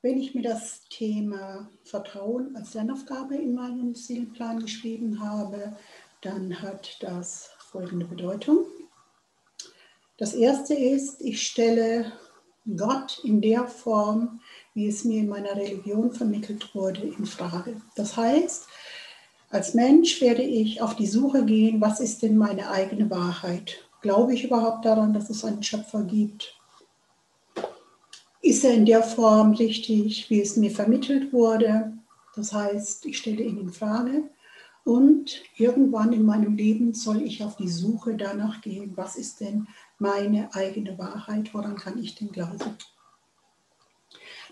Wenn ich mir das Thema Vertrauen als Lernaufgabe in meinen Seelenplan geschrieben habe, dann hat das folgende Bedeutung. Das erste ist, ich stelle Gott in der Form, wie es mir in meiner Religion vermittelt wurde, in Frage. Das heißt, als Mensch werde ich auf die Suche gehen, was ist denn meine eigene Wahrheit? Glaube ich überhaupt daran, dass es einen Schöpfer gibt? Ist er in der Form richtig, wie es mir vermittelt wurde? Das heißt, ich stelle ihn in Frage. Und irgendwann in meinem Leben soll ich auf die Suche danach gehen, was ist denn meine eigene Wahrheit, woran kann ich denn glauben?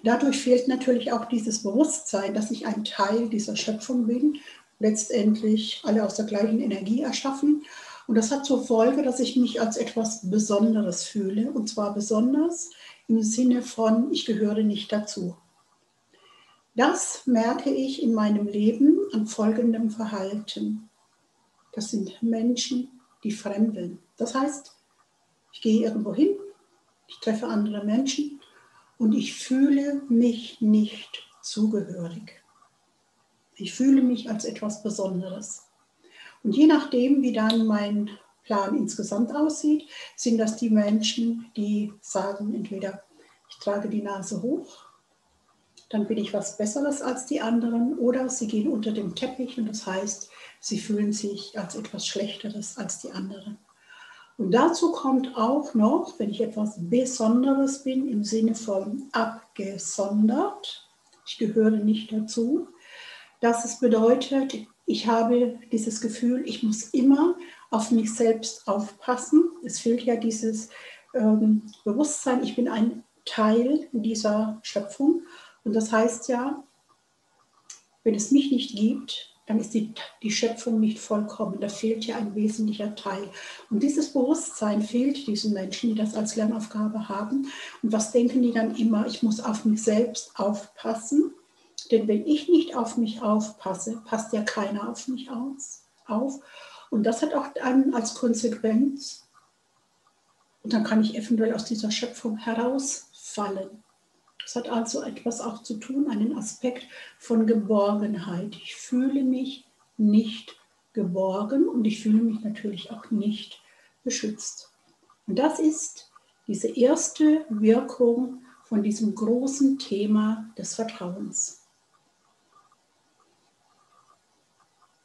Dadurch fehlt natürlich auch dieses Bewusstsein, dass ich ein Teil dieser Schöpfung bin, letztendlich alle aus der gleichen Energie erschaffen. Und das hat zur Folge, dass ich mich als etwas Besonderes fühle. Und zwar besonders im Sinne von, ich gehöre nicht dazu. Das merke ich in meinem Leben an folgendem Verhalten. Das sind Menschen, die fremdeln. Das heißt, ich gehe irgendwo hin, ich treffe andere Menschen und ich fühle mich nicht zugehörig. Ich fühle mich als etwas Besonderes. Und je nachdem, wie dann mein Plan insgesamt aussieht, sind das die Menschen, die sagen, entweder ich trage die Nase hoch, dann bin ich was Besseres als die anderen, oder sie gehen unter dem Teppich und das heißt, sie fühlen sich als etwas Schlechteres als die anderen. Und dazu kommt auch noch, wenn ich etwas Besonderes bin, im Sinne von abgesondert, ich gehöre nicht dazu, dass es bedeutet, ich habe dieses Gefühl, ich muss immer auf mich selbst aufpassen. Es fehlt ja dieses ähm, Bewusstsein, ich bin ein Teil dieser Schöpfung. Und das heißt ja, wenn es mich nicht gibt, dann ist die, die Schöpfung nicht vollkommen. Da fehlt ja ein wesentlicher Teil. Und dieses Bewusstsein fehlt diesen Menschen, die das als Lernaufgabe haben. Und was denken die dann immer? Ich muss auf mich selbst aufpassen. Denn wenn ich nicht auf mich aufpasse, passt ja keiner auf mich aus, auf. Und das hat auch dann als Konsequenz, und dann kann ich eventuell aus dieser Schöpfung herausfallen. Das hat also etwas auch zu tun, einen Aspekt von Geborgenheit. Ich fühle mich nicht geborgen und ich fühle mich natürlich auch nicht beschützt. Und das ist diese erste Wirkung von diesem großen Thema des Vertrauens.